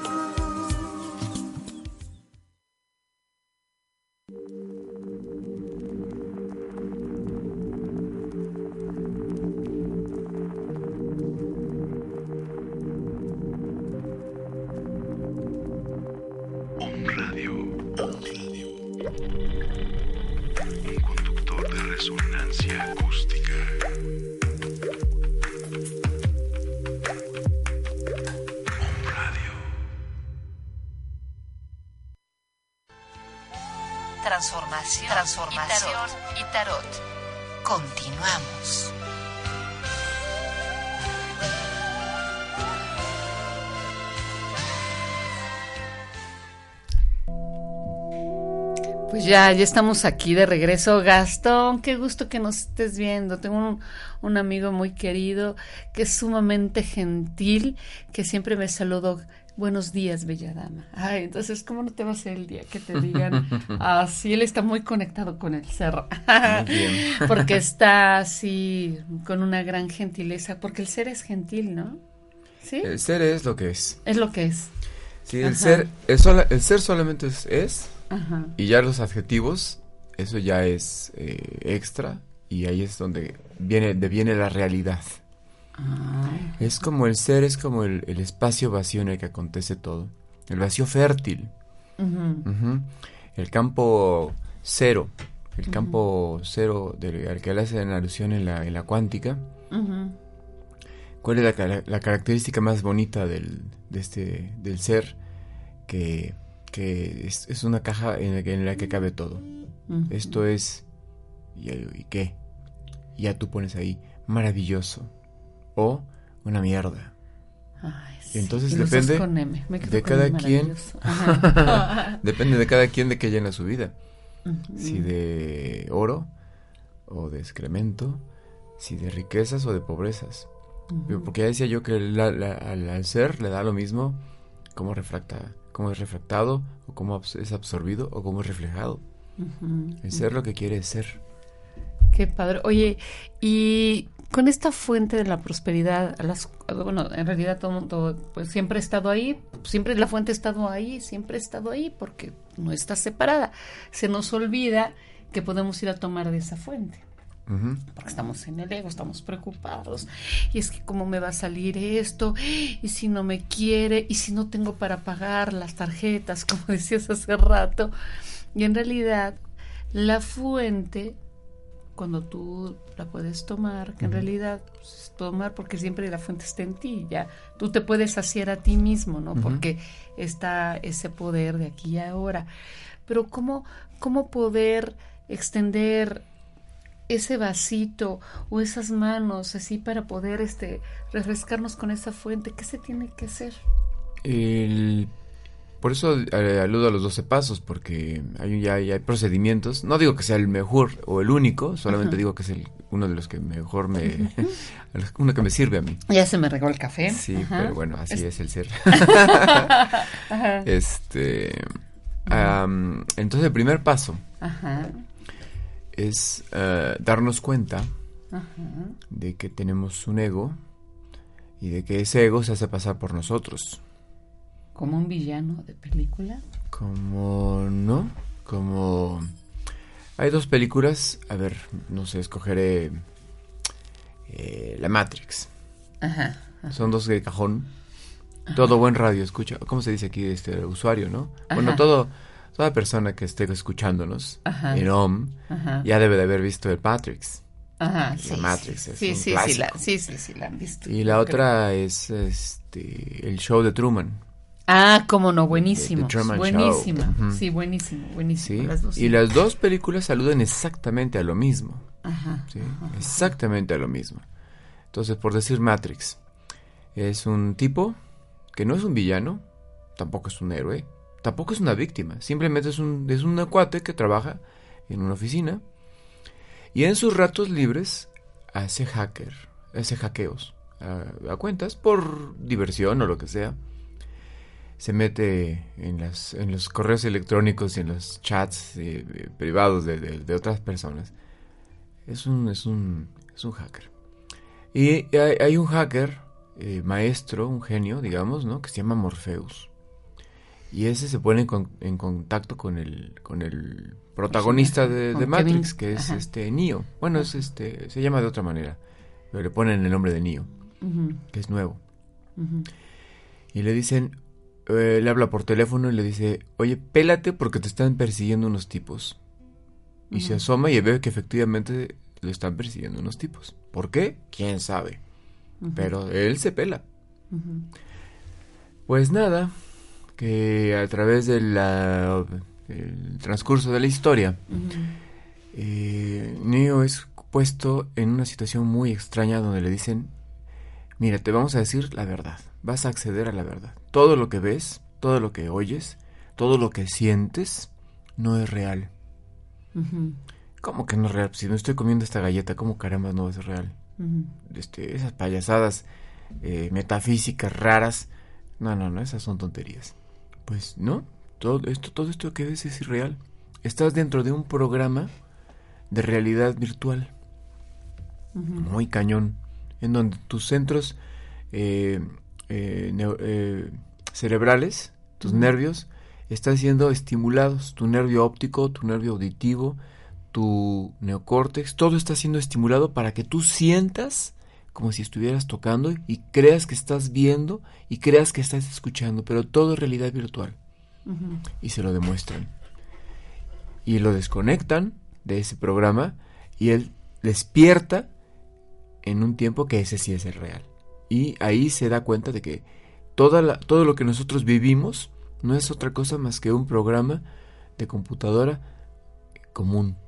Ya, ya estamos aquí de regreso. Gastón, qué gusto que nos estés viendo. Tengo un, un amigo muy querido que es sumamente gentil, que siempre me saludó. Buenos días, bella dama. Ay, entonces, ¿cómo no te va a ser el día que te digan así? él está muy conectado con el bien. porque está así, con una gran gentileza, porque el ser es gentil, ¿no? ¿Sí? El ser es lo que es. Es lo que es. Sí, el Ajá. ser, el, sola- el ser solamente es, es, Ajá. y ya los adjetivos, eso ya es eh, extra, y ahí es donde viene, deviene la realidad. Ah. Es como el ser, es como el, el espacio vacío en el que acontece todo. El vacío fértil. El campo cero. El campo cero del, al que le hacen alusión en la, en la cuántica. ¿Cuál es la, cara- la característica más bonita del, de este, del ser? Que, que es, es una caja en la, que, en la que cabe todo. Esto es... ¿Y, y qué? Ya tú pones ahí, maravilloso. O una mierda. Ay, Y entonces Y depende dos con M. Me quedo de con cada quien. depende de cada quien de qué llena su vida. Si de oro o de excremento, si de riquezas o de pobrezas. Porque ya decía yo que al, ser le da lo mismo cómo refracta, cómo es refractado, o cómo es absorbido, o cómo es reflejado. El ser lo que quiere ser. Qué padre. Oye, y con esta fuente de la prosperidad, las, bueno, en realidad todo mundo pues siempre ha estado ahí, siempre la fuente ha estado ahí, siempre ha estado ahí porque no está separada. Se nos olvida que podemos ir a tomar de esa fuente. Porque estamos en el ego, estamos preocupados. Y es que cómo me va a salir esto, y si no me quiere, y si no tengo para pagar las tarjetas, como decías hace rato. Y en realidad, la fuente cuando tú la puedes tomar, que en realidad pues, tomar porque siempre la fuente está en ti, ya tú te puedes saciar a ti mismo, ¿no? Porque está ese poder de aquí y ahora. Pero cómo cómo poder extender ese vasito o esas manos así para poder este refrescarnos con esa fuente, ¿qué se tiene que hacer? El por eso eh, aludo a los 12 pasos, porque hay, ya, hay procedimientos. No digo que sea el mejor o el único, solamente digo que es el, uno de los que mejor me... uno que me sirve a mí. Ya se me regó el café. Sí, pero bueno, así es, el ser. este... entonces el primer paso es eh, darnos cuenta de que tenemos un ego y de que ese ego se hace pasar por nosotros. ¿Como un villano de película? Como, ¿no? Como... Hay dos películas, a ver, no sé, escogeré eh, La Matrix. Ajá, Son dos de cajón. Todo buen radio escucha. ¿Cómo se dice aquí este usuario, no? Bueno, todo toda persona que esté escuchándonos en OM ya debe de haber visto el Matrix. Ajá, la Matrix es sí, un sí, sí, la, sí, sí, sí, la han visto. Y la otra es este el show de Truman. Ah, cómo no, buenísimo. Buenísima. Sí, buenísimo, buenísimo. y las dos películas saludan exactamente a lo mismo. Ajá, ¿sí? exactamente a lo mismo. Entonces, por decir Matrix, es un tipo que no es un villano, tampoco es un héroe, tampoco es una víctima, simplemente es un, es un cuate que trabaja en una oficina y en sus ratos libres hace hacker, hace hackeos a cuentas por diversión o lo que sea se mete en, las, en los correos electrónicos y en los chats eh, eh, privados de, otras personas. Es un, es un, es un hacker. Y hay, un hacker, eh, maestro, un genio, digamos, ¿no? Que se llama Morpheus. Y ese se pone en, contacto con el, con el protagonista de, Matrix, que es este Neo. Bueno, es este, se llama de otra manera, pero le ponen el nombre de Neo, que es nuevo. Y le dicen, eh, le habla por teléfono y le dice, oye, pélate porque te están persiguiendo unos tipos. Y se asoma y ve que efectivamente le están persiguiendo unos tipos. ¿Por qué? ¿Quién sabe? Pero él se pela. Pues nada, que a través del transcurso de la historia, eh, Neo es puesto en una situación muy extraña donde le dicen, mira, te vamos a decir la verdad vas a acceder a la verdad. Todo lo que ves, todo lo que oyes, todo lo que sientes, no es real. ¿Cómo que no es real? Si no estoy comiendo esta galleta, ¿cómo caramba no es real? este, esas payasadas eh, metafísicas raras. No, no, no, esas son tonterías. Pues no, todo esto, todo esto que ves es irreal. Estás dentro de un programa de realidad virtual. Muy cañón. En donde tus centros eh, eh, eh, cerebrales, tus nervios, están siendo estimulados. Tu nervio óptico, tu nervio auditivo, tu neocórtex, todo está siendo estimulado para que tú sientas como si estuvieras tocando y creas que estás viendo y creas que estás escuchando, pero todo es realidad virtual. Y se lo demuestran. Y lo desconectan de ese programa y él despierta en un tiempo que ese sí es el real. Y ahí se da cuenta de que toda todo lo que nosotros vivimos no es otra cosa más que un programa de computadora común.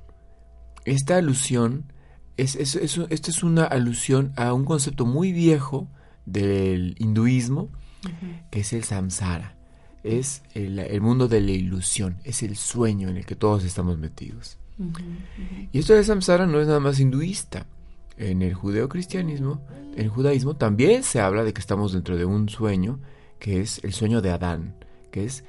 Esta alusión, es, es, esta es una alusión a un concepto muy viejo del hinduismo, que es el samsara. Es el, mundo de la ilusión, es el sueño en el que todos estamos metidos. Y esto de samsara no es nada más hinduista, en el judeocristianismo, en el judaísmo, también se habla de que estamos dentro de un sueño que es el sueño de Adán, que es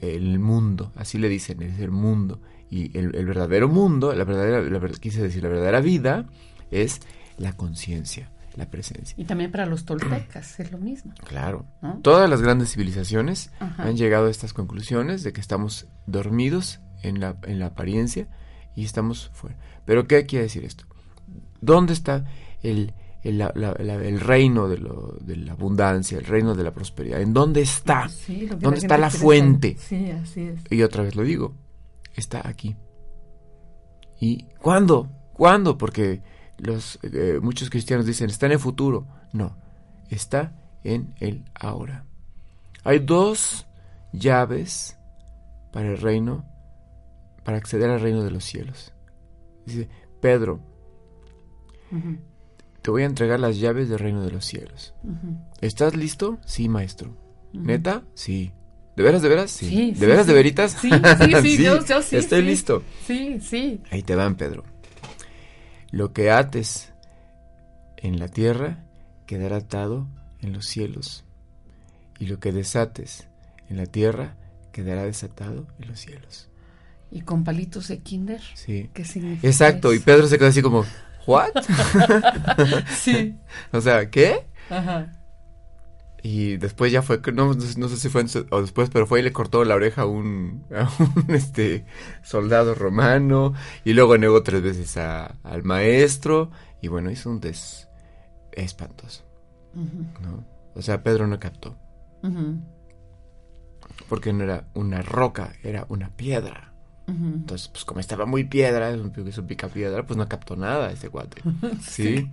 el mundo, así le dicen, es el mundo. Y el, verdadero mundo, la verdadera, la, quise decir, la verdadera vida es la conciencia, la presencia. Y también para los toltecas es lo mismo. Claro. Todas las grandes civilizaciones han llegado a estas conclusiones de que estamos dormidos en la, en la apariencia y estamos fuera. Pero ¿qué quiere decir esto? ¿Dónde está el, el, reino de, lo, de, la abundancia, el reino de la prosperidad? ¿En dónde está? ¿Dónde está la fuente? Sí, así es. Y otra vez lo digo, está aquí. ¿Y cuándo? ¿Cuándo? Porque los eh, muchos cristianos dicen, está en el futuro. No, está en el ahora. Hay dos llaves para el reino, para acceder al reino de los cielos. Dice, Pedro, te voy a entregar las llaves del reino de los cielos. ¿Estás listo? Sí, maestro. ¿Neta? Sí. ¿De veras, de veras? Sí. ¿De veras, de veritas? Sí, sí, sí, yo, sí. Estoy listo. Sí, sí. Ahí te van, Pedro. Lo que ates en la tierra quedará atado en los cielos. Y lo que desates en la tierra quedará desatado en los cielos. ¿Y con palitos de kinder? Sí. ¿Qué significa? Exacto. Y Pedro se quedó así como, ¿what? sí. o sea, ¿qué? Ajá. Y después ya fue, no, no sé si fue o después, pero fue y le cortó la oreja a un, a un este, soldado romano. Y luego negó tres veces a, al maestro. Y bueno, hizo un des espantoso. ¿no? O sea, Pedro no captó. Porque no era una roca, era una piedra. Entonces, pues como estaba muy piedra, es un, pica piedra, pues no captó nada ese guate. ¿Sí?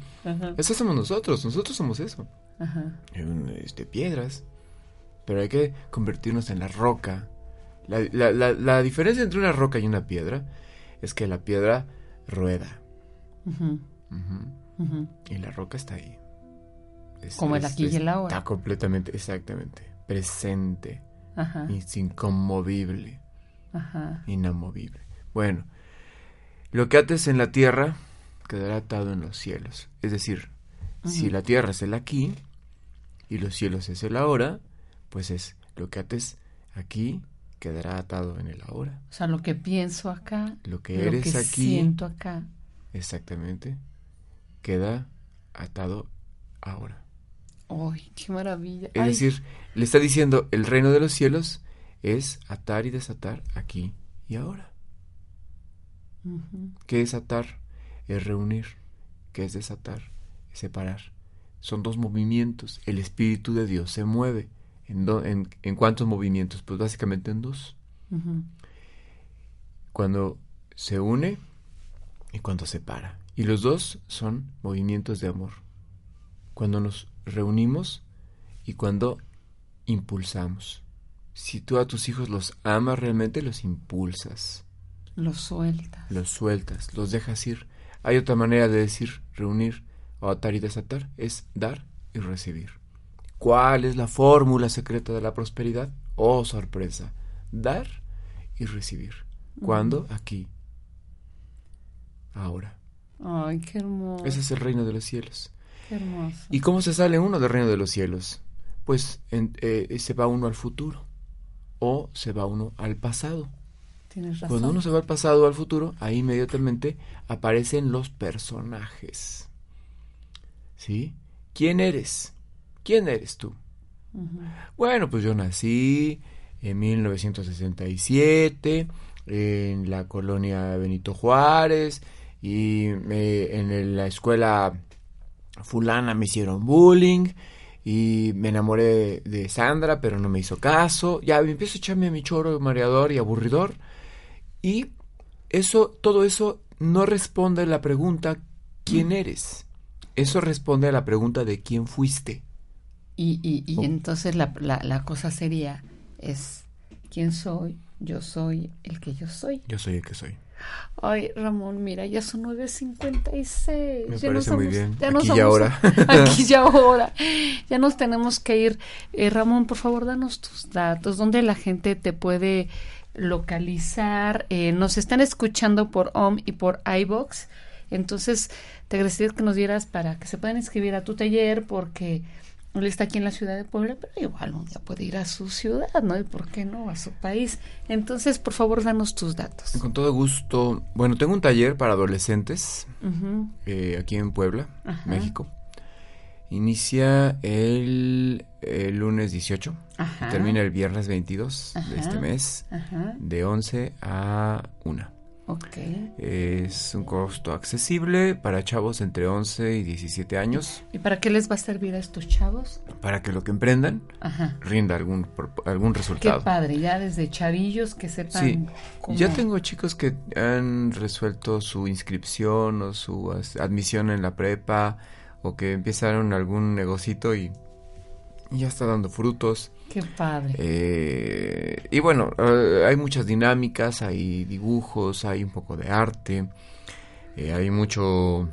Eso somos nosotros, nosotros somos eso. Este, piedras. Pero hay que convertirnos en la roca. La, diferencia entre una roca y una piedra es que la piedra rueda. Y la roca está ahí. Como el aquí y el ahora. Está completamente, exactamente, presente. Y es inconmovible. Inamovible. Bueno, lo que ates en la tierra quedará atado en los cielos. Es decir, si la tierra es el aquí y los cielos es el ahora, pues es lo que ates aquí quedará atado en el ahora. O sea, lo que pienso acá, lo que eres lo que aquí, siento acá. Exactamente. Queda atado ahora. ¡Ay, qué maravilla! Es decir, le está diciendo, el reino de los cielos es atar y desatar aquí y ahora. ¿Qué es atar? Es reunir. ¿Qué es desatar? Es separar. Son dos movimientos. El Espíritu de Dios se mueve. ¿En, en, cuántos movimientos? Pues básicamente en dos. Cuando se une y cuando se separa. Y los dos son movimientos de amor. Cuando nos reunimos y cuando impulsamos. Si tú a tus hijos los amas realmente, los impulsas. Los sueltas. Los sueltas, los dejas ir. Hay otra manera de decir reunir o atar y desatar, es dar y recibir. ¿Cuál es la fórmula secreta de la prosperidad? Oh, sorpresa. Dar y recibir. ¿Cuándo? Aquí. Ahora. Ay, qué hermoso. Ese es el reino de los cielos. Qué hermoso. ¿Y cómo se sale uno del reino de los cielos? Pues eh, se va uno al futuro o se va uno al pasado. Tienes razón. Cuando uno se va al pasado o al futuro, ahí inmediatamente aparecen los personajes. ¿Sí? ¿Quién eres? ¿Quién eres tú? Bueno, pues yo nací en 1967 en la colonia Benito Juárez y en la escuela fulana me hicieron bullying y me enamoré de, Sandra, pero no me hizo caso. Ya me empiezo a echarme a mi choro mareador y aburridor. Y eso, todo eso no responde a la pregunta ¿quién mm. eres? Eso responde a la pregunta de quién fuiste. Y, y, y entonces la, la, la cosa sería, es ¿quién soy? Yo soy el que yo soy. Yo soy el que soy. Ay, Ramón, mira, ya son 9.56. Me ya parece muy bien. Ya aquí y ahora. aquí y ahora. Ya nos tenemos que ir. Eh, Ramón, por favor, danos tus datos. ¿Dónde la gente te puede localizar? Eh, nos están escuchando por OM y por iBox. Entonces, te agradecería que nos dieras para que se puedan inscribir a tu taller porque él está aquí en la ciudad de Puebla, pero igual un día puede ir a su ciudad, ¿no? ¿Y por qué no? A su país. Entonces, por favor, danos tus datos. Con todo gusto. Bueno, tengo un taller para adolescentes eh, aquí en Puebla, México. Inicia el, lunes 18 y termina el viernes 22 de este mes, de 11 a 1. Okay. Es un costo accesible para chavos entre 11 y 17 años. ¿Y para qué les va a servir a estos chavos? Para que lo que emprendan rinda algún, algún resultado. Qué padre, ya desde chavillos que sepan. Sí, ya tengo chicos que han resuelto su inscripción o su admisión en la prepa o que empezaron algún negocito y ya está dando frutos. Qué padre. Eh, y bueno, eh, hay muchas dinámicas, hay dibujos, hay un poco de arte, eh, hay mucho,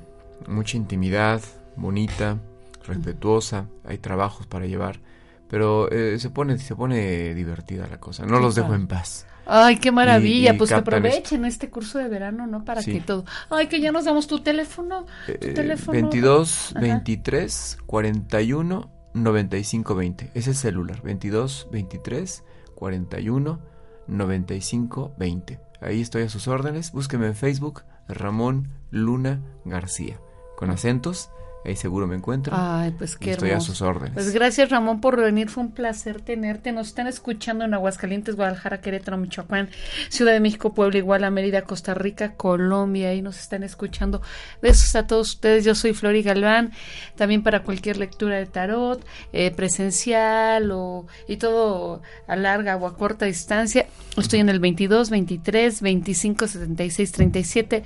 mucha intimidad bonita, respetuosa, hay trabajos para llevar, pero se pone, se pone divertida la cosa. No los dejo en paz. Ay, qué maravilla, pues que aprovechen este curso de verano, ¿no? Para que todo. Ay, que ya nos damos tu teléfono. Tu teléfono. 22 23 41 9520. Ese es celular. 22 23 41 95 20. Ahí estoy a sus órdenes. Búsqueme en Facebook Ramón Luna García. Con acentos Ahí seguro me encuentro. Ay, pues qué Estoy a sus órdenes. Pues gracias Ramón por venir, fue un placer tenerte. Nos están escuchando en Aguascalientes, Guadalajara, Querétaro, Michoacán, Ciudad de México, Puebla, Iguala, Mérida, Costa Rica, Colombia. Ahí nos están escuchando. Besos a todos ustedes. Yo soy Flori Galván. También para cualquier lectura de tarot, eh, presencial o y todo a larga o a corta distancia. Estoy en el 22, 23, 25, 76, 37.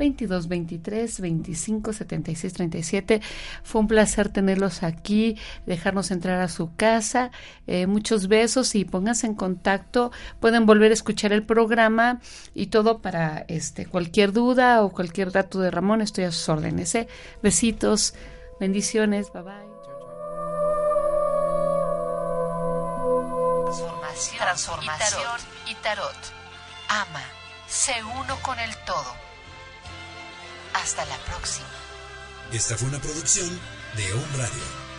22 23 25 76 37. Fue un placer tenerlos aquí, dejarnos entrar a su casa. Eh, muchos besos y pónganse en contacto. Pueden volver a escuchar el programa y todo para este cualquier duda o cualquier dato de Ramón. Estoy a sus órdenes. ¿eh? Besitos, bendiciones, bye bye. Transformación, y tarot. Ama, sé uno con el todo. Hasta la próxima. Esta fue una producción de Home Radio.